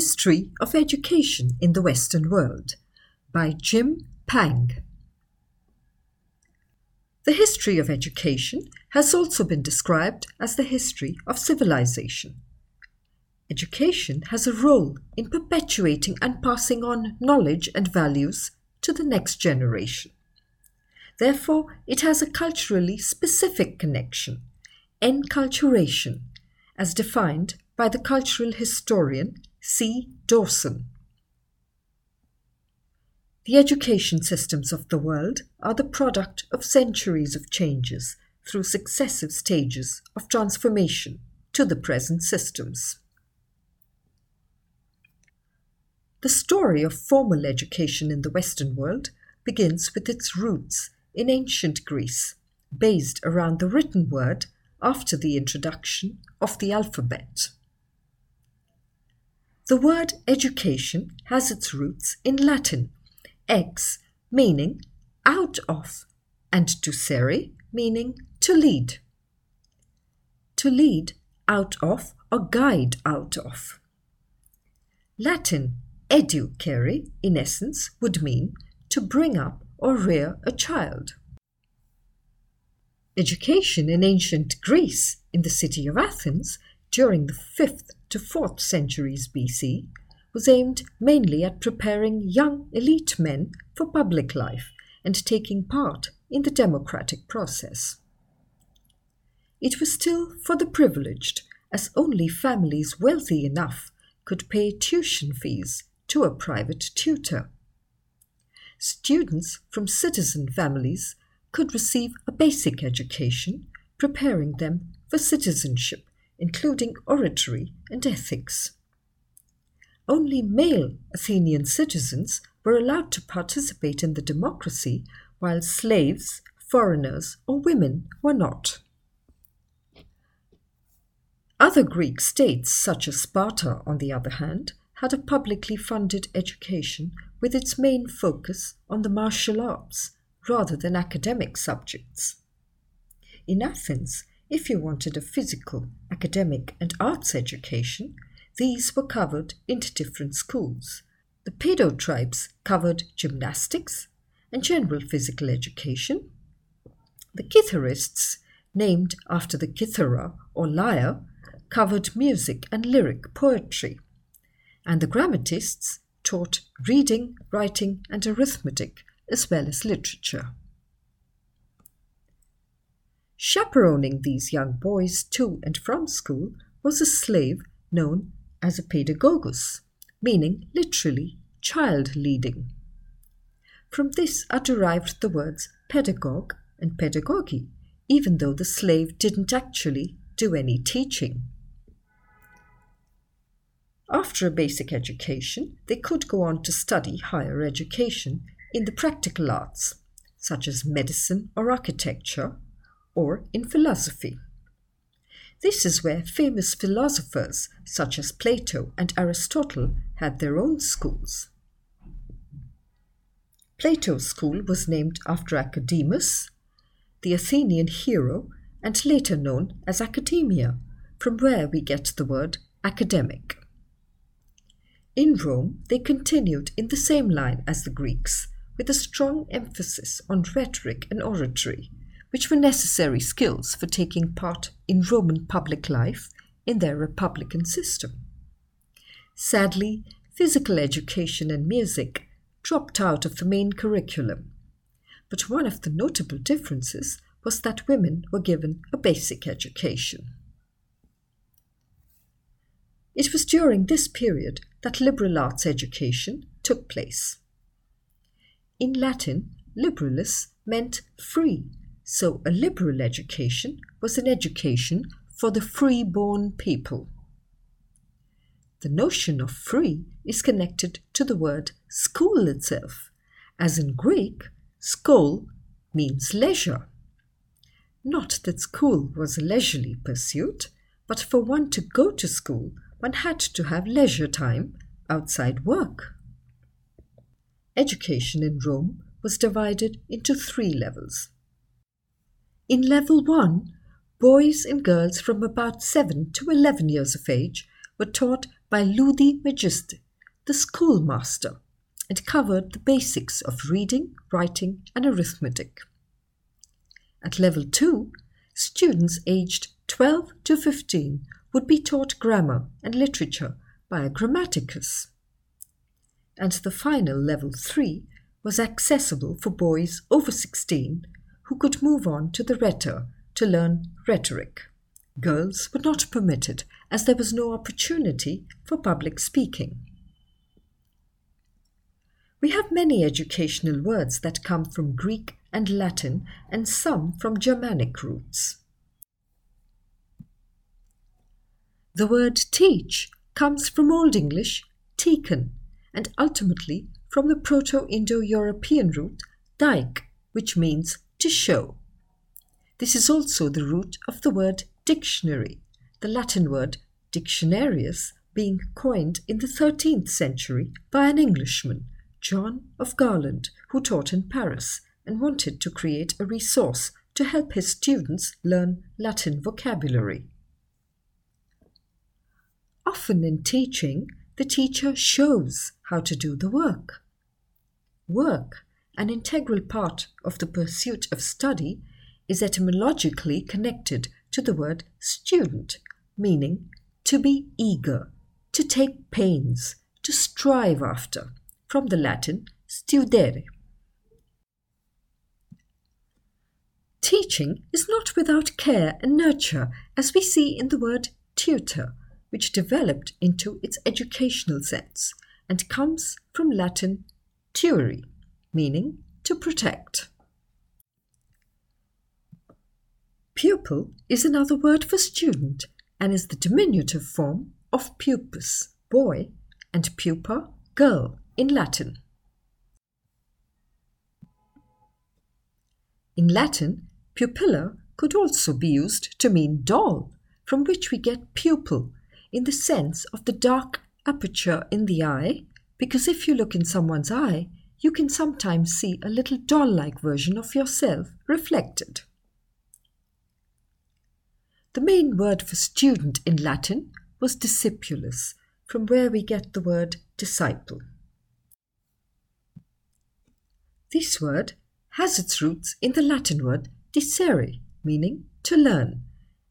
History of Education in the Western World by Jim Pang. The history of education has also been described as the history of civilization. Education has a role in perpetuating and passing on knowledge and values to the next generation. Therefore, it has a culturally specific connection, enculturation, as defined by the cultural historian C. Dawson. The education systems of the world are the product of centuries of changes through successive stages of transformation to the present systems. The story of formal education in the Western world begins with its roots in ancient Greece, based around the written word after the introduction of the alphabet. The word education has its roots in Latin ex meaning out of, and ducere meaning to lead. To lead out of or guide out of. Latin educere, in essence, would mean to bring up or rear a child. Education in ancient Greece, in the city of Athens, during the 5th to 4th centuries BC, was aimed mainly at preparing young elite men for public life and taking part in the democratic process. It was still for the privileged, as only families wealthy enough could pay tuition fees to a private tutor. Students from citizen families could receive a basic education, preparing them for citizenship, including oratory and ethics only male Athenian citizens were allowed to participate in the democracy, while slaves, foreigners, or women were not. Other Greek states, such as Sparta, on the other hand, had a publicly funded education with its main focus on the martial arts rather than academic subjects. In Athens, if you wanted a physical, academic, and arts education, these were covered into different schools. The paidotribes covered gymnastics and general physical education. The kitharists, named after the kithara or lyre, covered music and lyric poetry. And the grammatists taught reading, writing, and arithmetic, as well as literature. Chaperoning these young boys to and from school was a slave known as a pedagogus, meaning literally child leading. From this are derived the words pedagogue and pedagogy, even though the slave didn't actually do any teaching. After a basic education, they could go on to study higher education in the practical arts, such as medicine or architecture, or in philosophy. This is where famous philosophers such as Plato and Aristotle had their own schools. Plato's school was named after Academus, the Athenian hero, and later known as Academia, from where we get the word academic. In Rome, they continued in the same line as the Greeks, with a strong emphasis on rhetoric and oratory, which were necessary skills for taking part in Roman public life in their republican system. Sadly, physical education and music dropped out of the main curriculum, but one of the notable differences was that women were given a basic education. It was during this period that liberal arts education took place. In Latin, liberalis meant free so, a liberal education was an education for the free-born people. The notion of free is connected to the word school itself, as in Greek, skol means leisure. Not that school was a leisurely pursuit, but for one to go to school, one had to have leisure time outside work. Education in Rome was divided into three levels. In level 1, boys and girls from about 7 to 11 years of age were taught by Ludi Magister, the schoolmaster, and covered the basics of reading, writing, and arithmetic. At level 2, students aged 12 to 15 would be taught grammar and literature by a grammaticus. And the final level 3 was accessible for boys over 16 who could move on to the rhetor to learn rhetoric. Girls were not permitted as there was no opportunity for public speaking. We have many educational words that come from Greek and Latin and some from Germanic roots. The word teach comes from Old English teken and ultimately from the Proto Indo European root dike, which means to show. This is also the root of the word dictionary, the Latin word dictionarius being coined in the 13th century by an Englishman, John of Garland, who taught in Paris and wanted to create a resource to help his students learn Latin vocabulary. Often in teaching, the teacher shows how to do the work. Work, an integral part of the pursuit of study, is etymologically connected to the word student, meaning to be eager, to take pains, to strive after, from the Latin studere. Teaching is not without care and nurture, as we see in the word tutor, which developed into its educational sense and comes from Latin tuere, meaning to protect. Pupil is another word for student and is the diminutive form of pupus, boy, and pupa, girl, in Latin. In Latin, pupilla could also be used to mean doll, from which we get pupil in the sense of the dark aperture in the eye, because if you look in someone's eye, you can sometimes see a little doll like version of yourself reflected. The main word for student in Latin was discipulus, from where we get the word disciple. This word has its roots in the Latin word discere, meaning to learn,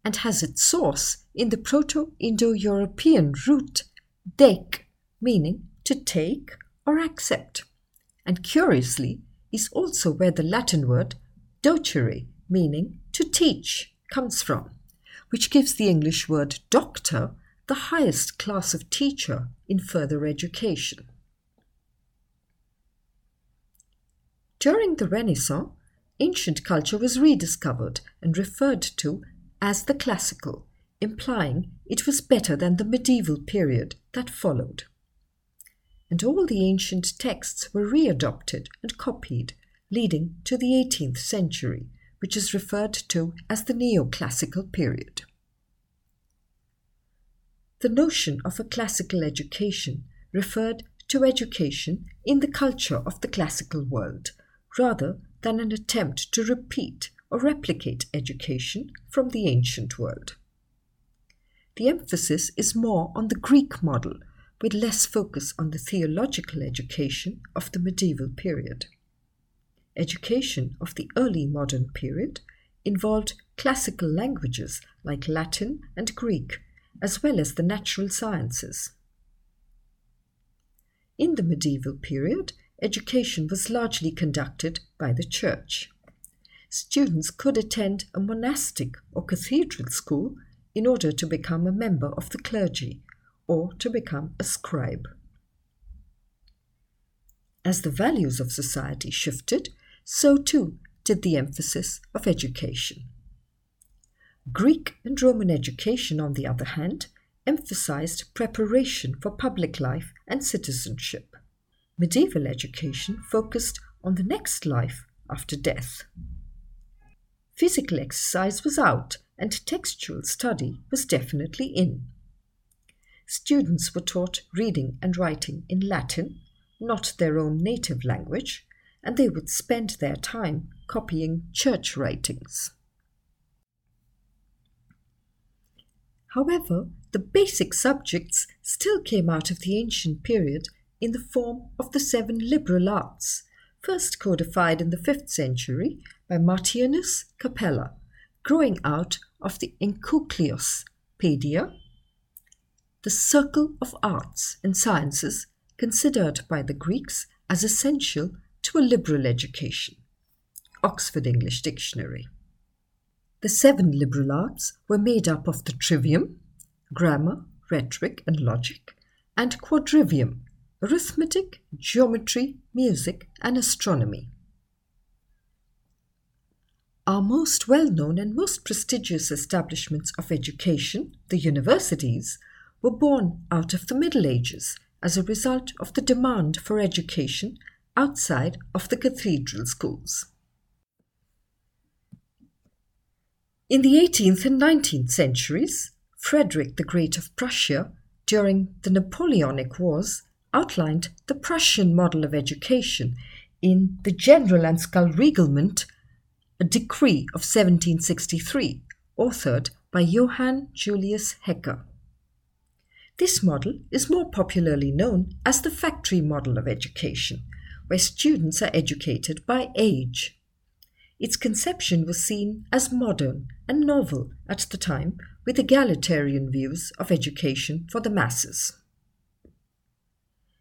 and has its source in the Proto Indo European root dec, meaning to take or accept, and curiously is also where the Latin word docere, meaning to teach, comes from, which gives the English word doctor the highest class of teacher in further education. During the Renaissance, ancient culture was rediscovered and referred to as the classical, implying it was better than the medieval period that followed. And all the ancient texts were readopted and copied, leading to the 18th century, which is referred to as the neoclassical period. The notion of a classical education referred to education in the culture of the classical world, rather than an attempt to repeat or replicate education from the ancient world. The emphasis is more on the Greek model, with less focus on the theological education of the medieval period. Education of the early modern period involved classical languages like Latin and Greek, as well as the natural sciences. In the medieval period, education was largely conducted by the Church students could attend a monastic or cathedral school in order to become a member of the clergy or to become a scribe. As the values of society shifted, so too did the emphasis of education. Greek and Roman education, on the other hand, emphasized preparation for public life and citizenship. Medieval education focused on the next life after death. Physical exercise was out and textual study was definitely in. Students were taught reading and writing in Latin, not their own native language, and they would spend their time copying church writings. However, the basic subjects still came out of the ancient period in the form of the seven liberal arts, first codified in the 5th century by Martianus Capella, growing out of the Enkyklios Paideia, the circle of arts and sciences considered by the Greeks as essential to a liberal education. Oxford English Dictionary. The seven liberal arts were made up of the trivium, grammar, rhetoric, and logic, and quadrivium, arithmetic, geometry, music, and astronomy. Our most well known and most prestigious establishments of education, the universities, were born out of the Middle Ages as a result of the demand for education outside of the cathedral schools. In the 18th and 19th centuries, Frederick the Great of Prussia, during the Napoleonic Wars, outlined the Prussian model of education in the General-Landschul-Reglement, a decree of 1763, authored by Johann Julius Hecker. This model is more popularly known as the factory model of education, where students are educated by age. Its conception was seen as modern and novel at the time with egalitarian views of education for the masses.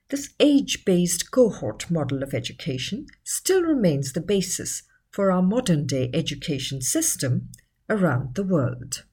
This age based cohort model of education still remains the basis for our modern day education system around the world.